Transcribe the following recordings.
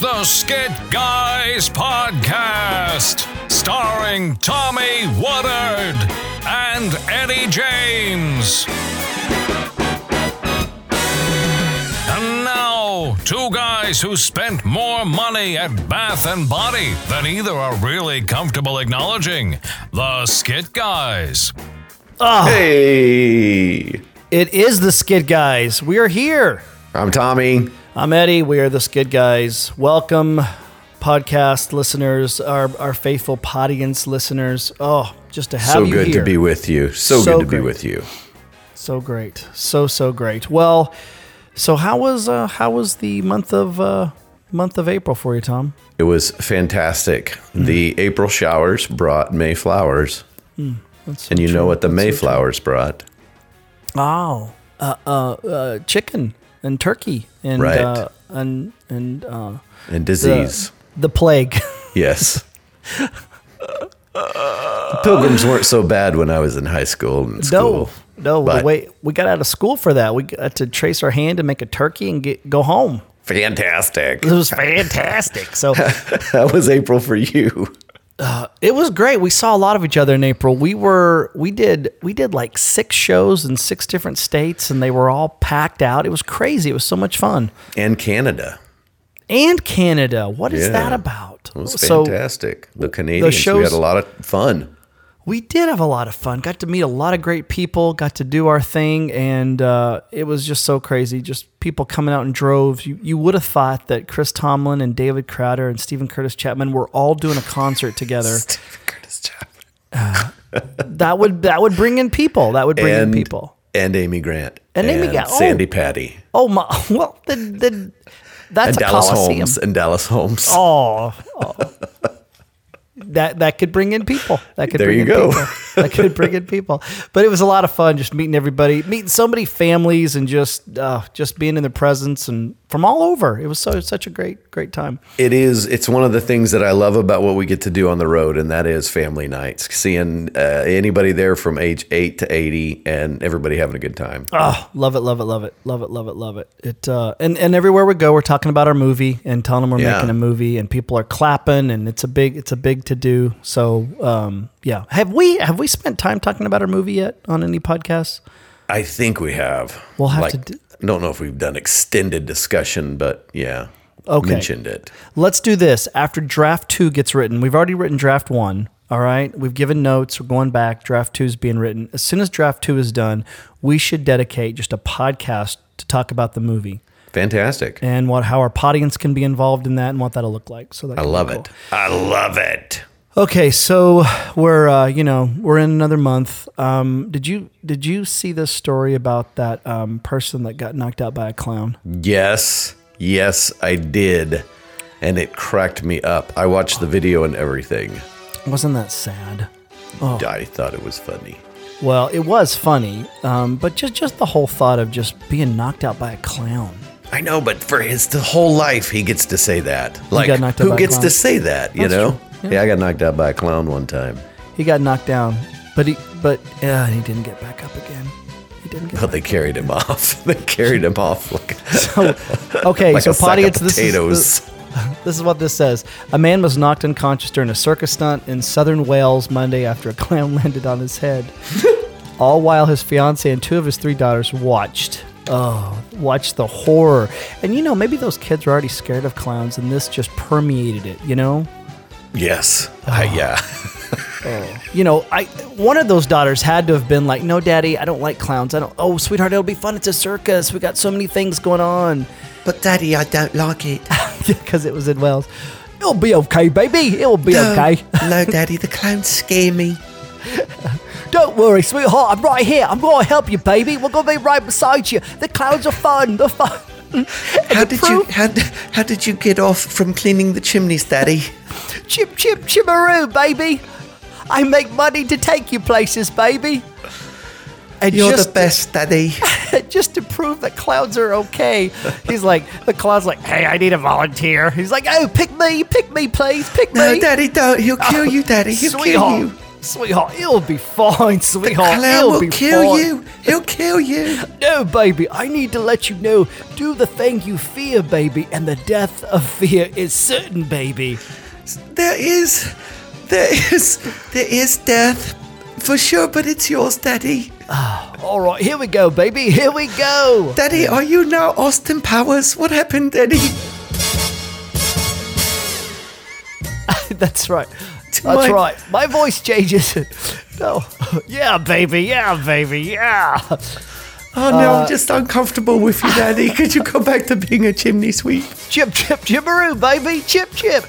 the Skit Guys Podcast, starring Tommy Woodard and Eddie James. And now, two guys who spent more money at Bath and Body than either are really comfortable acknowledging. The Skit Guys. Ah. Hey, It is the Skit Guys. We are here. I'm Tommy. I'm Eddie. We are the Skit Guys. Welcome, podcast listeners, our, our faithful Podience listeners. Oh, just to have So you good here. to be with you. So, So good to great. be with you. So great. So so great. Well, so how was uh, how was the month of uh, month of April for you, Tom? It was fantastic. Mm. The April showers brought May flowers. That's so And you know what the That's May so flowers brought? Oh, uh, uh, uh, chicken and turkey and Right. uh, and and uh, And the, disease. the plague. yes. The Pilgrims weren't so bad when I was in high school and school. No, no. But- The way we got out of school for that, we got to trace our hand and make a turkey and get go home. Fantastic. It was fantastic. So That was April for you. Uh, it was great. We saw a lot of each other in April. We were we did we did like six shows in six different states, and they were all packed out. It was crazy. It was so much fun. And Canada. And Canada. What is Yeah. that about? It was So fantastic. the Canadians, we shows- had a lot of fun. We did have a lot of fun. Got to meet a lot of great people. Got to do our thing, and uh, it was just so crazy. Just people coming out in droves. You you would have thought that Chris Tomlin and David Crowder and Steven Curtis Chapman were all doing a concert together. Steven Curtis Chapman. that would that would bring in people. That would bring in people. and Amy Grant And Amy Grant, oh. Sandi Patty Oh my! Well, the, the, that's and Dallas coliseum. Holmes and Dallas Holmes. Oh, oh. That that could bring in people. That could There bring you in go. people. That could bring in people. But it was a lot of fun just meeting everybody, meeting so many families, and just uh, just being in their presence and from all over. It was so such a great great time. It is. It's one of the things that I love about what we get to do on the road, and that is family nights. Seeing uh, anybody there from age eight to eighty, and everybody having a good time. Oh, love it, love it, love it, love it, love it, love it. It uh, and and everywhere we go, we're talking about our movie and telling them we're Yeah. making a movie, and people are clapping, and it's a big it's a big to do. So um, yeah, have we have we spent time talking about our movie yet on any podcasts? I think we have. We'll have like, to do- Don't know if we've done extended discussion, but yeah, Okay. mentioned it. Let's do this after draft two gets written. We've already written draft one. All right. We've given notes. We're going back. Draft two is being written. As soon as draft two is done, we should dedicate just a podcast to talk about the movie Fantastic. and what how our audience can be involved in that and what that'll look like. So that I love cool. it. I love it. Okay, so we're uh, you know we're in another month. Um, did you did you see this story about that um, person that got knocked out by a clown? Yes, yes, I did, and it cracked me up. I watched the video and everything. Wasn't that sad? Oh. I thought it was funny. Well, it was funny, um, but just just the whole thought of just being knocked out by a clown. I know, but for his the whole life, he gets to say that. Like, got knocked out by who gets to say that? You That's know? true. Yeah. Yeah. I got knocked out by a clown one time. He got knocked down, but he but yeah, he didn't get back up again. He didn't get. But back they carried him off. they carried him off like, So, okay, like so potty, it's this potatoes. is this is what this says. A man was knocked unconscious during a circus stunt in southern Wales Monday after a clown landed on his head. All while his fiance and two of his three daughters watched. Oh, watched the horror. And you know, maybe those kids were already scared of clowns, and this just permeated it. You know, yes. Ah. I- Oh. yeah. you know, I one of those daughters had to have been like, "No, daddy, I don't like clowns. I don't. Oh, sweetheart, it'll be fun. It's a circus. We got so many things going on." But daddy, I don't like it. because it was in Wales. It'll be okay, baby. It'll be okay. no, daddy, the clowns scare me. Don't worry, sweetheart. I'm right here. I'm going to help you, baby. We're going to be right beside you. The clouds are fun. They're fun. How did you how, how did you get off from cleaning the chimneys, daddy? Chip, chip, chipperoo, baby. I make money to take you places, baby. And You're the best, daddy. just to prove that clouds are okay, he's like, the cloud's like, hey, I need a volunteer. He's like, oh, pick me, pick me, please, pick No, me. No, Daddy, don't. He'll kill oh, you, daddy. He'll kill Sweetheart, you. Sweetheart, it'll be fine, sweetheart. Clown it'll will be kill fine. you. He'll kill you. No, baby, I need to let you know. Do the thing you fear, baby, and the death of fear is certain, baby. There is, there is, there is death for sure, but it's yours, Daddy. Ah, all right, here we go, baby. Here we go. Daddy, are you now Austin Powers? What happened, Daddy? That's right. That's my- right. My voice changes. no. Yeah, baby. Yeah, baby. Yeah. Oh no, I'm uh, just uncomfortable with you, Daddy. Could you go back to being a chimney sweep? Chip, chip, chipperoo, baby. Chip, chip.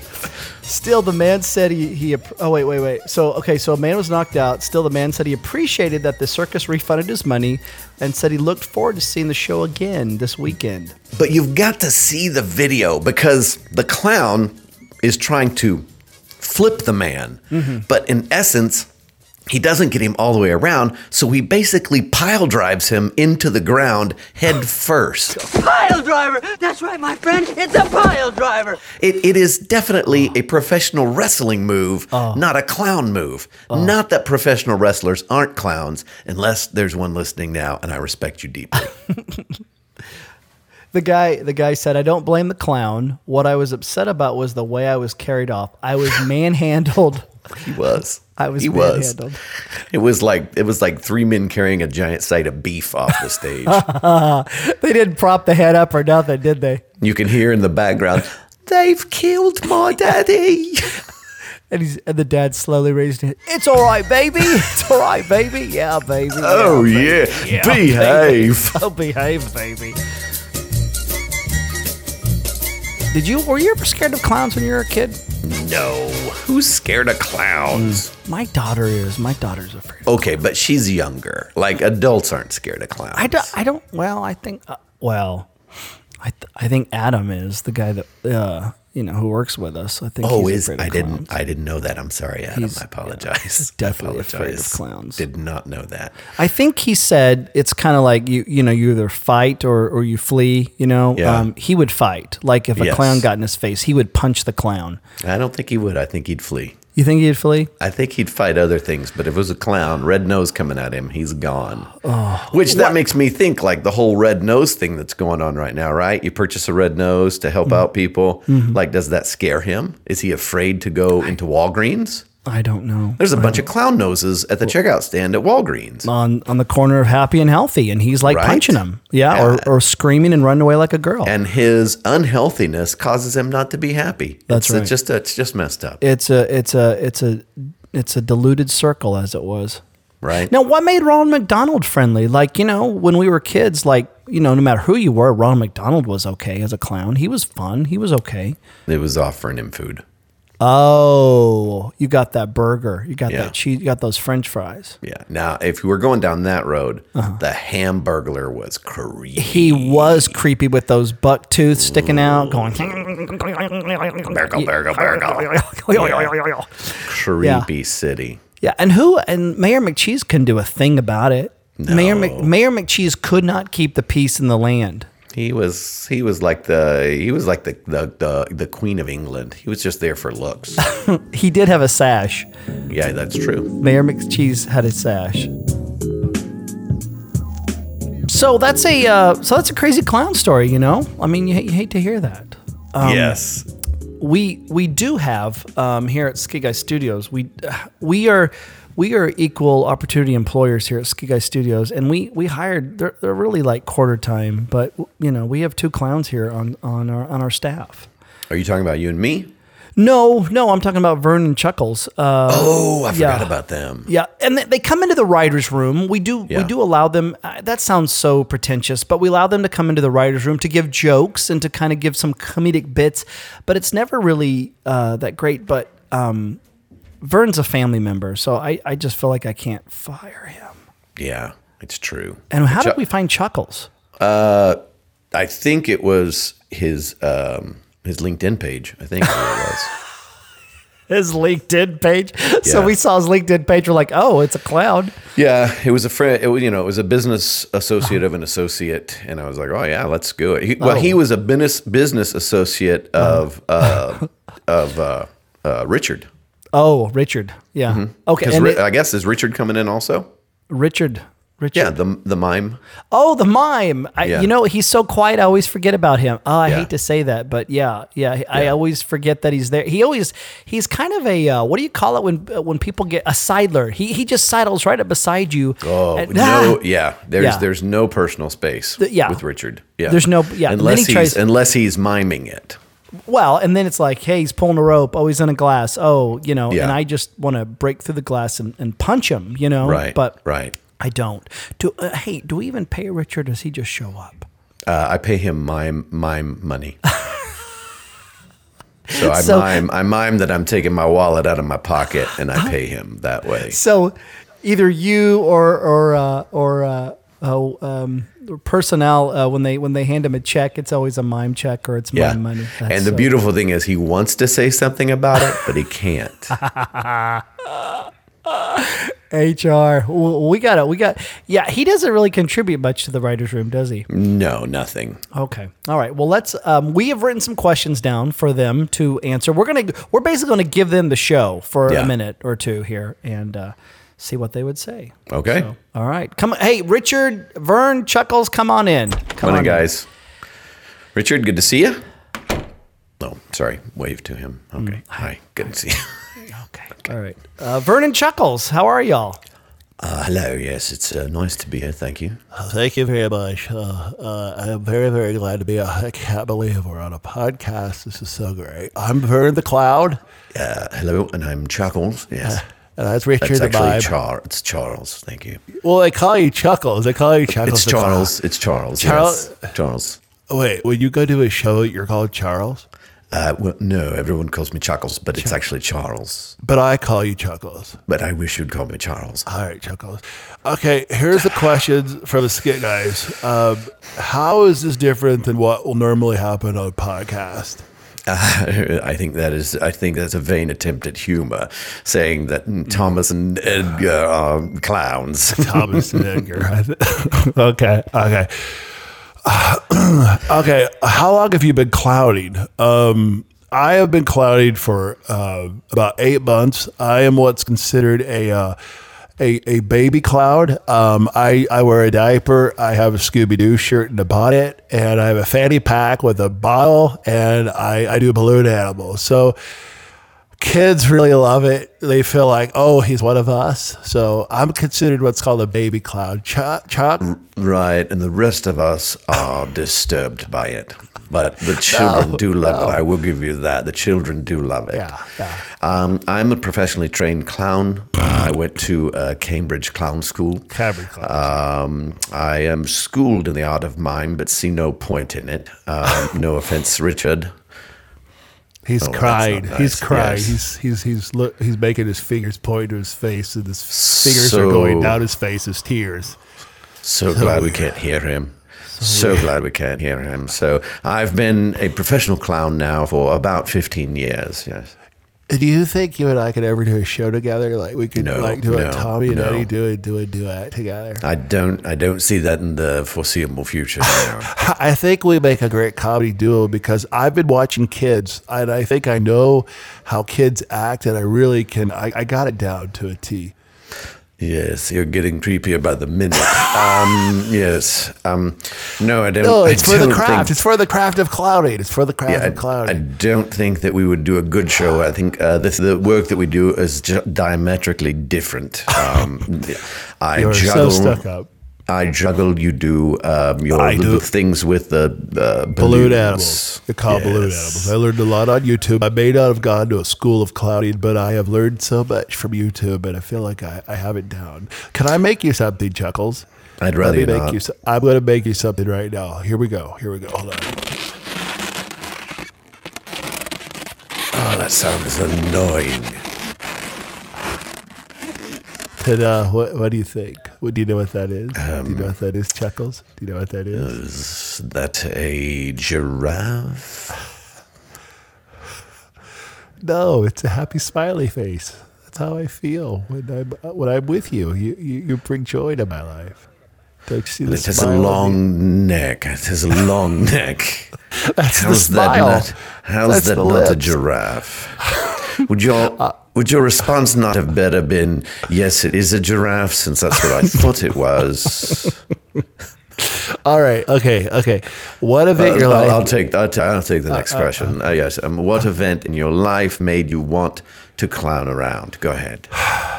Still, the man said he, he. Oh, wait, wait, wait. So, okay, so a man was knocked out. Still, the man said he appreciated that the circus refunded his money and said he looked forward to seeing the show again this weekend. But you've got to see the video because the clown is trying to flip the man. Mm-hmm. But in essence, he doesn't get him all the way around, so he basically pile drives him into the ground head first. Pile driver! That's right, my friend. It's a pile driver. It, it is definitely a professional wrestling move, oh. not a clown move. Oh. Not that professional wrestlers aren't clowns, unless there's one listening now, and I respect you deeply. The guy, the guy said, "I don't blame the clown. What I was upset about was the way I was carried off. I was manhandled. he was. I was he was. It was like it was like three men carrying a giant side of beef off the stage. They didn't prop the head up or nothing, did they? you can hear in the background, "They've killed my daddy." And he's and the dad slowly raised his. It's all right, baby. It's all right, baby. Yeah, baby. Oh yeah, yeah, baby. behave. I'll behave, baby. Did you were you ever scared of clowns when you were a kid? No, who's scared of clowns? My daughter is. My daughter's afraid. Okay, but she's younger. Like adults aren't scared of clowns. I don't. I don't. Well, I think. Uh, well, I th- I think Adam is the guy that uh, you know who works with us. I think. Oh, he's is I didn't. I didn't know that. I'm sorry, Adam. He's- I apologize. he's definitely I afraid of clowns. Did not know that. I think he said it's kind of like you you know you either fight or, or you flee. You know, Yeah. um, he would fight. Like if a Yes. clown got in his face, he would punch the clown. I don't think he would. I think he'd flee. You think he'd flee? I think he'd fight other things, but if it was a clown, red nose coming at him, he's gone. Oh. Which that makes me think like the whole red nose thing that's going on right now, right? You purchase a red nose to help Mm-hmm. out people. Like, does that scare him? Is he afraid to go into Walgreens? I don't know. There's a bunch of clown noses at the checkout stand at Walgreens. on on the corner of happy and healthy, and he's like Right? punching him, yeah. Or, or screaming and running away like a girl. and his unhealthiness causes him not to be happy. That's it's, right. It's just it's just messed up, it's a it's a it's a it's a diluted circle as it was. right? Now, what made Ronald McDonald friendly? Like you know, when we were kids, like you know, no matter who you were, Ronald McDonald was okay as a clown. He was fun. He was okay. it was offering him food. Oh, you got that burger. You got Yeah. that cheese. You got those French fries. Yeah. Now, if you were going down that road, Uh-huh. the Hamburglar was creepy. He was creepy with those buck tooth sticking out, going. Burgle, burgle, burgle. Creepy city. Yeah, and who and Mayor McCheese couldn't do a thing about it. Mayor Mc, Mayor McCheese could not keep the peace in the land. He was he was like the he was like the the the, the Queen of England. He was just there for looks. He did have a sash. yeah, that's true. Mayor McCheese had a sash. So that's a uh, so that's a crazy clown story, you know. I mean, you, you hate to hear that. yes. we we do have um, here at Skit Guy Studios. We we are we are equal opportunity employers here at Skit Guy Studios, and we we hired. They're, they're really like quarter time, but you know we have two clowns here on on our on our staff. Are you talking about you and me? No, no, I'm talking about Vern and Chuckles. Uh, Oh, I forgot yeah. about them. yeah, and they, they come into the writers' room. We do we do allow them. Uh, that sounds so pretentious, but we allow them to come into the writers' room to give jokes and to kind of give some comedic bits. But it's never really uh, that great. But um, Vern's a family member, so I, I just feel like I can't fire him. Yeah, it's true. And how Chuck- did we find Chuckles? I think it was his um, his LinkedIn page. I think it was. His LinkedIn page. So Yeah. we saw his LinkedIn page. We're like, oh, it's a clown. Yeah, it was a friend. It was, you know, it was a business associate of an associate, and I was like, "Oh yeah, let's do it." He, well, he was a business business associate of uh, of uh, uh, Richard. Oh, Richard. Yeah. Okay. Because And Ri- I guess is Richard coming in also? Richard. Richard. Yeah, the the mime. Oh, the mime. I, Yeah. You know, he's so quiet. I always forget about him. Oh, I Yeah. hate to say that, but yeah, yeah, I always forget that he's there. He always, he's kind of a, uh, what do you call it when uh, when people get a sidler? He he just sidles right up beside you. Oh and- no, Ah! yeah. There's Yeah. there's no personal space. The- yeah. with Richard. Yeah, There's no- yeah, Unless he he's tries- unless he's miming it. Well, and then it's like, hey, he's pulling a rope. Oh, he's in a glass. Oh, you know, Yeah. and I just want to break through the glass and, and punch him, you know. Right. But right. I don't. Do uh, hey, do we even pay Richard? Or does he just show up? Uh, I pay him mime mime money. so I So- mime I mime that I'm taking my wallet out of my pocket and I pay him that way. So, either you or or uh, or uh, oh, um, personnel uh, when they when they hand him a check, it's always a mime check or it's Yeah. mime money. That's and the so- beautiful thing is he wants to say something about it, but he can't. HR. We got it. We got. Yeah, he doesn't really contribute much to the writers' room, does he? no, nothing. Okay. All right. Well, let's. Um, we have written some questions down for them to answer. We're gonna. We're basically going to give them the show for Yeah. a minute or two here and uh, see what they would say. Okay. So, all right. Come. on. Hey, Richard, Vern, Chuckles, come on in. Come Come on, in. guys. Richard, good to see you. Oh, sorry. Wave to him. Mm, Okay. Hi. Good to see you. Okay. All right. Uh, Vern and Chuckles, how are y'all? Uh, hello. Yes, it's uh, nice to be here. Thank you. Thank you very much. Uh, uh, I'm very, very glad to be here. I can't believe we're on a podcast. This is so great. I'm Vern the Cloud, Uh, hello, and I'm Chuckles. Yes. And that's Richard That's the actually Vibe. Charles. It's Charles. Thank you. well, they call you Chuckles. They call you Chuckles. It's the. Charles. It's Charles. Charles- Yes. Charles. Wait, when you go to a show, you're called Charles, Uh, well, no, everyone calls me Chuckles, but it's actually Charles. but I call you Chuckles. But I wish you'd call me Charles. All right, Chuckles. Okay, here's the questions from the skit guys. Um, how is this different than what will normally happen on a podcast? Uh, I think that is. I think that's a vain attempt at humor, saying that mm, Thomas and Edgar are clowns. Thomas and Edgar. okay, okay. okay, how long have you been clouding? Um, I have been clouding for uh, about eight months. I am what's considered a uh, a, a baby cloud. Um, I, I wear a diaper. I have a Scooby Doo shirt and a bonnet, and I have a fanny pack with a bottle, and I, I do balloon animals. So kids really love it. They feel like, oh, he's one of us. So I'm considered what's called a baby cloud. Chuck, Chuck, right, and the rest of us are disturbed by it. But the children do love it. I will give you that. The children do love it. Yeah, yeah. Um, I'm a professionally trained clown. I went to uh, Cambridge Clown School. Cambridge Clown. Um, I am schooled in the art of mime, but see no point in it. Um, no offense, Richard. he's oh, crying. not He's nice. crying. Yes. He's he's he's look, he's making his fingers point to his face, and his fingers So- are going down his face as tears. So glad we can't hear him. So glad we can't hear him. So I've been a professional clown now for about 15 years. Yes. Do you think you and I could ever do a show together? Like we could No, like do no, a Tommy and no. Eddie do a do a duet together. I don't. I don't see that in the foreseeable future. I think we make a great comedy duo because I've been watching kids and I think I know how kids act and I really can I, I got it down to a T. yes, you're getting creepier by the minute. Um, yes. Um, no, I don't. No, it's I for the craft. think- it's for the craft of cloud clouding. It's for the craft Yeah, of I, I don't think that we would do a good show. I think uh, this, the work that we do is diametrically different. Um, I You're juggle. so stuck up. I juggle. You do um, your I the, do. the things with the uh, balloons. Balloon animals. They're called balloon animals. I learned a lot on YouTube. I may not have gone to a school of clouding, but I have learned so much from YouTube, and I feel like I, I have it down. Can I make you something, Chuckles? I'd Let rather me you make not. you. so- I'm going to make you something right now. Here we go. Here we go. Hold on. Oh, that sounds annoying. And uh, what, what do you think? What, do you know what that is? do Um, you know what that is, Chuckles? Do you know what that is? Is that a giraffe? No, it's a happy smiley face. That's how I feel when I'm when I'm with you. You you, you bring joy to my life. Don't you see the It has a smile on me? long neck. It has a long neck. That's the How's that not? How's That's that not a giraffe? Would you all? would your response not have better been, yes, it is a giraffe, since that's what I thought it was? All right. Okay. Okay. What event Uh, your life? I'll take I'll, ta- I'll take the next question. Uh, yes. Um, what event in your life made you want to clown around? Go ahead.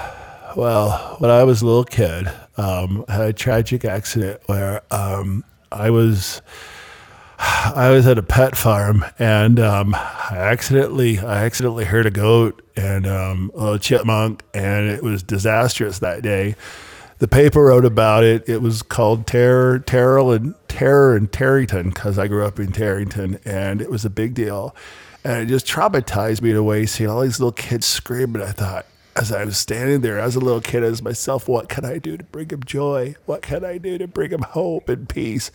Well, when I was a little kid, um, I had a tragic accident where um, I was I was at a pet farm and um, I accidentally I accidentally hurt a goat and um, a chipmunk, and it was disastrous that day. The paper wrote about it. It was called Terror, Terror, and Terror in Tarryton because I grew up in Tarryton, and it was a big deal. And it just traumatized me in a way, seeing all these little kids screaming. I thought, as I was standing there as a little kid, as myself, what can I do to bring him joy? What can I do to bring him hope and peace?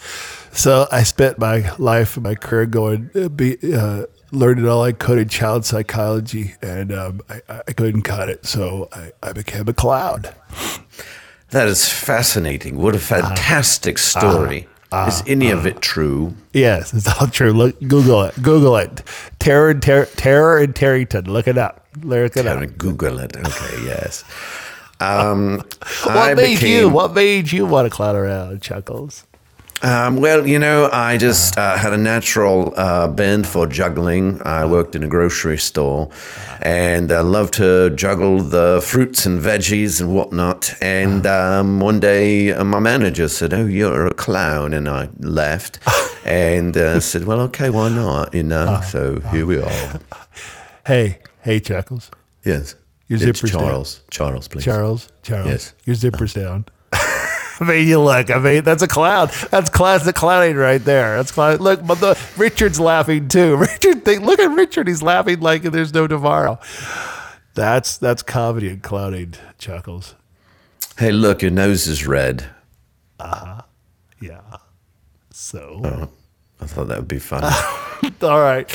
So I spent my life and my career going, uh, be, uh, learning all I could in child psychology, and um, I, I couldn't cut it. So I, I became a clown. That is fascinating. What a fantastic story. Is any of it true? Yes, it's all true. Look, Google it. Google it. Terror and ter- terror in Terryton. Look it up. Look it Gotta up. Google it. Okay, yes. Um, What I made you? What made you want to clown around, Chuckles? Um, well, you know, I just uh, had a natural uh, bend for juggling. I worked in a grocery store and I loved to juggle the fruits and veggies and whatnot. And um, one day uh, my manager said, Oh, you're a clown. And I left and uh, said, Well, okay, why not? You know, so here we are. Hey, hey, Chuckles. Yes. Your It's zipper's down. Charles. Charles, please. Charles. Charles. Yes. Your zipper's down. I mean, you look. I mean, that's a clown. That's classic clowning right there. That's clown. Look, but the Richard's laughing too. Richard, think, look at Richard. He's laughing like there's no tomorrow. That's that's comedy and clowning. Chuckles. Hey, look, your nose is red. Uh huh. Yeah. So. Oh. I thought that would be fun. All right.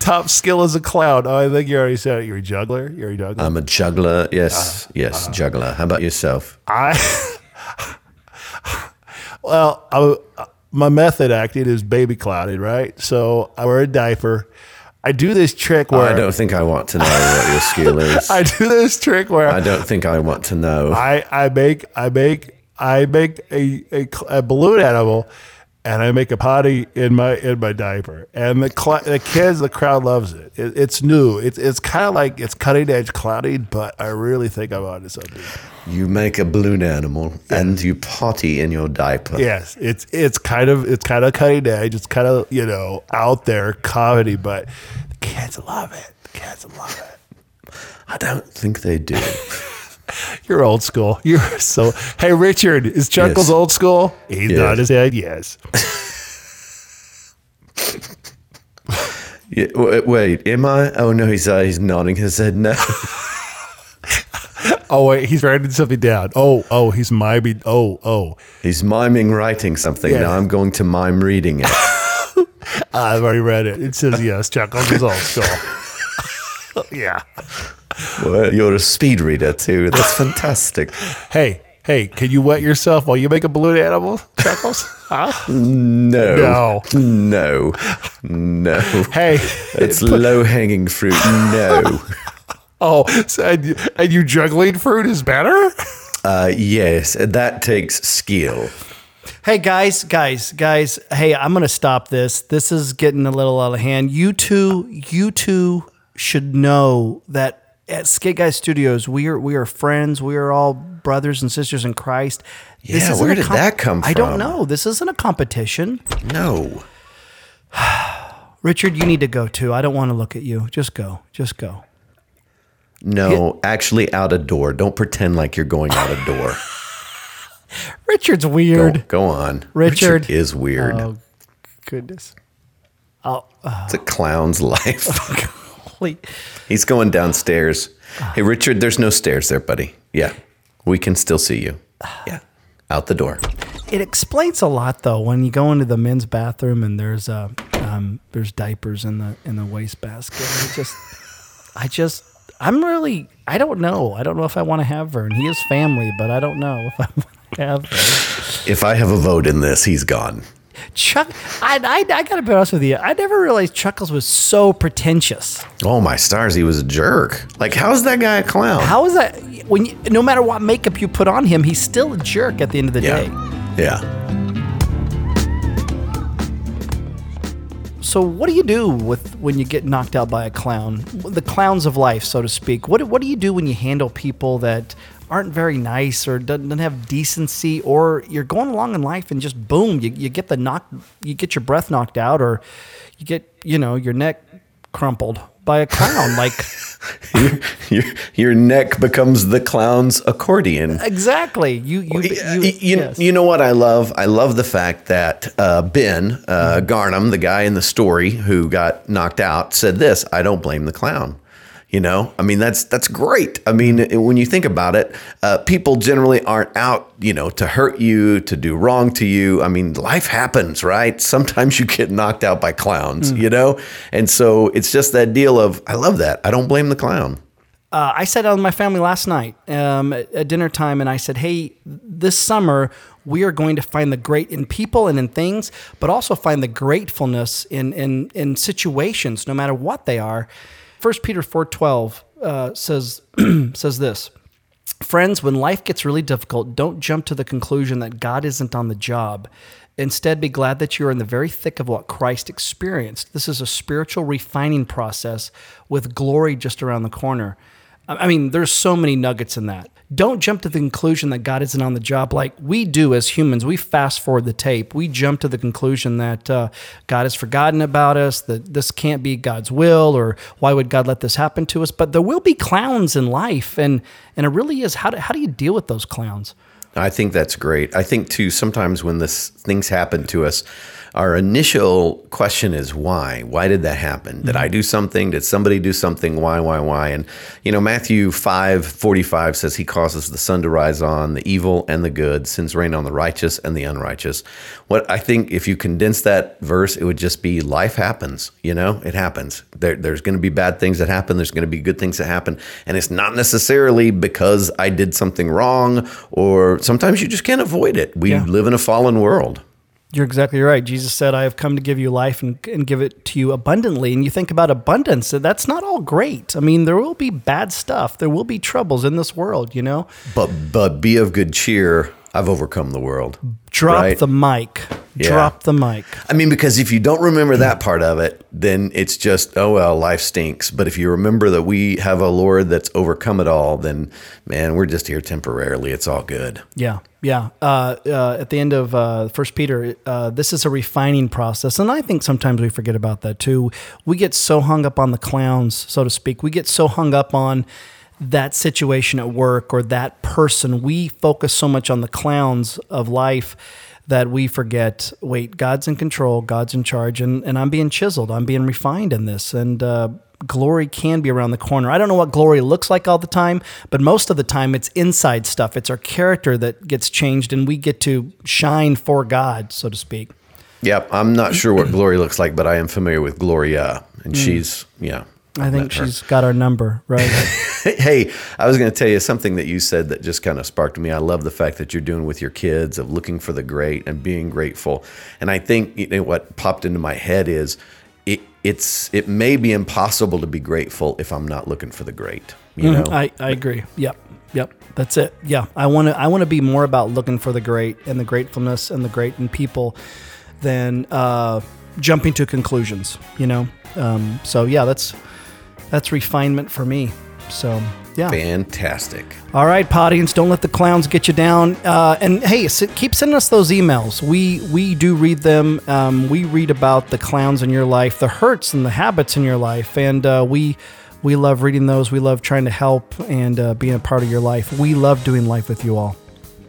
Top skill as a clown. Oh, I think you already said it. You're a juggler. You're a juggler. I'm a juggler. Uh, Yes, yes, juggler. How about yourself? I. well, I, uh, my method acting is baby clouding, right? So I wear a diaper. I do this trick where I don't think I want to know what your skill is. I do this trick where I don't think I want to know. I, I make I make I make a, a, a balloon animal, and I make a potty in my in my diaper, and the cl- the kids the crowd loves it. it it's new. It's it's kind of like it's cutting edge clouding, but I really think I'm onto something. You make a balloon animal and you potty in your diaper. Yes, it's it's kind of it's kind of cutting edge. It's kind of you know out there comedy, but the kids love it. The kids love it. I don't think they do. You're old school. You're so. Hey, Richard, is Chuckles Yes. old school? He's Yes. nodding his head. Yes. Yeah, w- wait, am I? Oh no, he's uh, he's nodding his head no. Oh wait, he's writing something down. Oh, oh, he's miming. Oh, oh. he's miming writing something. Yeah. Now I'm going to mime reading it. I've already read it. It says yes. Chuckles is old school. yeah. Well, you're a speed reader too. That's fantastic. Hey, hey, can you wet yourself while you make a balloon animal, Chuckles? Huh? No, No. no, no. Hey, It's low hanging fruit. No. oh, so, and, you- and you juggling fruit is better? Uh, yes, that takes skill. Hey guys, guys, guys. Hey, I'm gonna stop this. This is getting a little out of hand. You two, you two should know that at Skit Guy Studios, we are we are friends. We are all brothers and sisters in Christ. Yeah, where did that come from? I don't know. This isn't a competition. No. Richard, you need to go too. I don't want to look at you. Just go. Just go. No, actually out a door. Don't pretend like you're going out a door. Richard's weird. go on. Richard. is weird. Oh goodness. Oh, it's a clown's life. Oh, holy. He's going downstairs. Hey, Richard, there's no stairs there, buddy. Yeah, we can still see you. Yeah, out the door. It explains a lot though when you go into the men's bathroom and there's uh, um, there's diapers in the in the wastebasket. I just I just I'm really I don't know. I don't know if I want to have Vern. He is family, but I don't know if I want to have Vern. If I have a vote in this, he's gone. Chuck, I, I, I gotta be honest with you. I never realized Chuckles was so pretentious. Oh my stars, he was a jerk. Like, how's that guy a clown? How is that? When you, no matter what makeup you put on him, he's still a jerk at the end of the yeah. day. Yeah. So, what do you do with when you get knocked out by a clown? The clowns of life, so to speak. What What do you do when you handle people that aren't very nice or doesn't doesn't have decency, or you're going along in life and just boom, you, you get the knock, you get your breath knocked out, or you get you know your neck crumpled by a clown, like. your, your, your neck becomes the clown's accordion. Exactly. You you you, you, yes. you know what I love? I love the fact that uh, Ben Mm-hmm. uh, Garnham, the guy in the story who got knocked out, said this: "I don't blame the clown." You know, I mean that's that's great. I mean, when you think about it, uh, people generally aren't out, you know, to hurt you, to do wrong to you. I mean, life happens, right? Sometimes you get knocked out by clowns, Mm. you know, and so it's just that deal of I love that. I don't blame the clown. uh, I sat down with my family last night um, at, at dinner time, and I said, "Hey, this summer we are going to find the great in people and in things, but also find the gratefulness in in in situations, no matter what they are." First Peter four twelve uh, says says this. Friends, when life gets really difficult, don't jump to the conclusion that God isn't on the job. Instead, be glad that you're in the very thick of what Christ experienced. This is a spiritual refining process with glory just around the corner. I mean, there's so many nuggets in that. Don't jump to the conclusion that God isn't on the job like we do as humans. We fast forward the tape. We jump to the conclusion that uh, God has forgotten about us, that this can't be God's will, or why would God let this happen to us? But there will be clowns in life, and and it really is. How do, how do you deal with those clowns? I think that's great. I think too sometimes when this things happen to us, our initial question is why? Why did that happen? Did I mm-hmm. do something? Did somebody do something? Why, why, why? And you know, Matthew 5 45 says he causes the sun to rise on the evil and the good, sins rain on the righteous and the unrighteous. What I think if you condense that verse, it would just be life happens, you know, it happens. There, there's going to be bad things that happen. There's going to be good things that happen. And it's not necessarily because I did something wrong or sometimes you just can't avoid it. We Yeah. live in a fallen world. You're exactly right. Jesus said, I have come to give you life and, and give it to you abundantly. And you think about abundance, that's not all great. I mean, there will be bad stuff, there will be troubles in this world, you know? But but be of good cheer. I've overcome the world. Drop Right. the mic. Yeah. Drop the mic. I mean, because if you don't remember that part of it, then it's just, oh, well, life stinks. But if you remember that we have a Lord that's overcome it all, then man, we're just here temporarily. It's all good. Yeah, yeah. Uh, uh, at the end of uh, First Peter, uh, this is a refining process, and I think sometimes we forget about that too. We get so hung up on the clowns, so to speak. We get so hung up on that situation at work or that person. We focus so much on the clowns of life that we forget. Wait, God's in control. God's in charge, and and I'm being chiseled. I'm being refined in this, and. Uh, glory can be around the corner. I don't know what glory looks like all the time, but most of the time it's inside stuff. It's our character that gets changed and we get to shine for God, so to speak. Yep. I'm not sure what Glory looks like, but I am familiar with Gloria. And she's, yeah. I think she's got our number, right? Hey, I was going to tell you something that you said that just kind of sparked me. I love the fact that you're doing with your kids of looking for the great and being grateful. And I think you know, what popped into my head is it, it's it may be impossible to be grateful if I'm not looking for the great. You know, I, I agree. Yep. Yep. That's it. Yeah. I want to I want to be more about looking for the great and the gratefulness and the great in people than uh, jumping to conclusions, you know? Um, so yeah, that's that's refinement for me. So yeah. fantastic. All right, Podians, don't let the clowns get you down. Uh, and hey, s- keep sending us those emails. We we do read them. Um, we read about the clowns in your life, the hurts and the habits in your life, and uh, we we love reading those. We love trying to help and uh, being a part of your life. We love doing life with you all.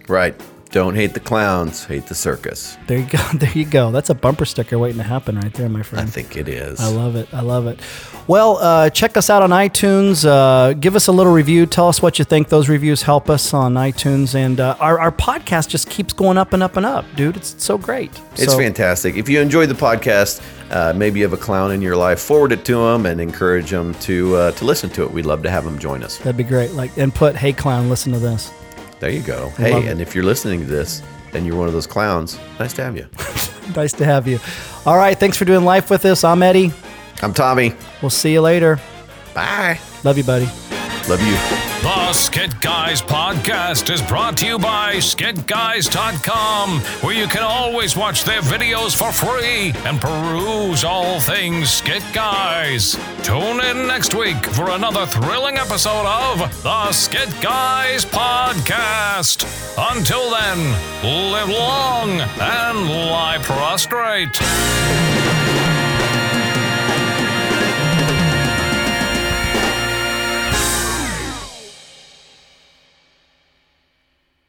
Right. Don't hate the clowns, hate the circus. There you go. There you go. That's a bumper sticker waiting to happen right there, my friend. I think it is. I love it. I love it. Well, uh, check us out on iTunes. Uh, give us a little review. Tell us what you think. Those reviews help us on iTunes. And uh, our, our podcast just keeps going up and up and up, dude. It's so great. It's So- fantastic. If you enjoyed the podcast, uh, maybe you have a clown in your life, forward it to them and encourage them to uh, to listen to it. We'd love to have them join us. That'd be great. Like, and put, hey, clown, listen to this. There you go. love Hey, it. and if you're listening to this and you're one of those clowns, nice to have you. nice to have you. All right, thanks for doing life with us. I'm Eddie. I'm Tommy. We'll see you later. Bye. Love you, buddy. Love you. The Skit Guys podcast is brought to you by skitguys.com, where you can always watch their videos for free and peruse all things Skit Guys. Tune in next week for another thrilling episode of the Skit Guys podcast. Until then, live long and lie prostrate.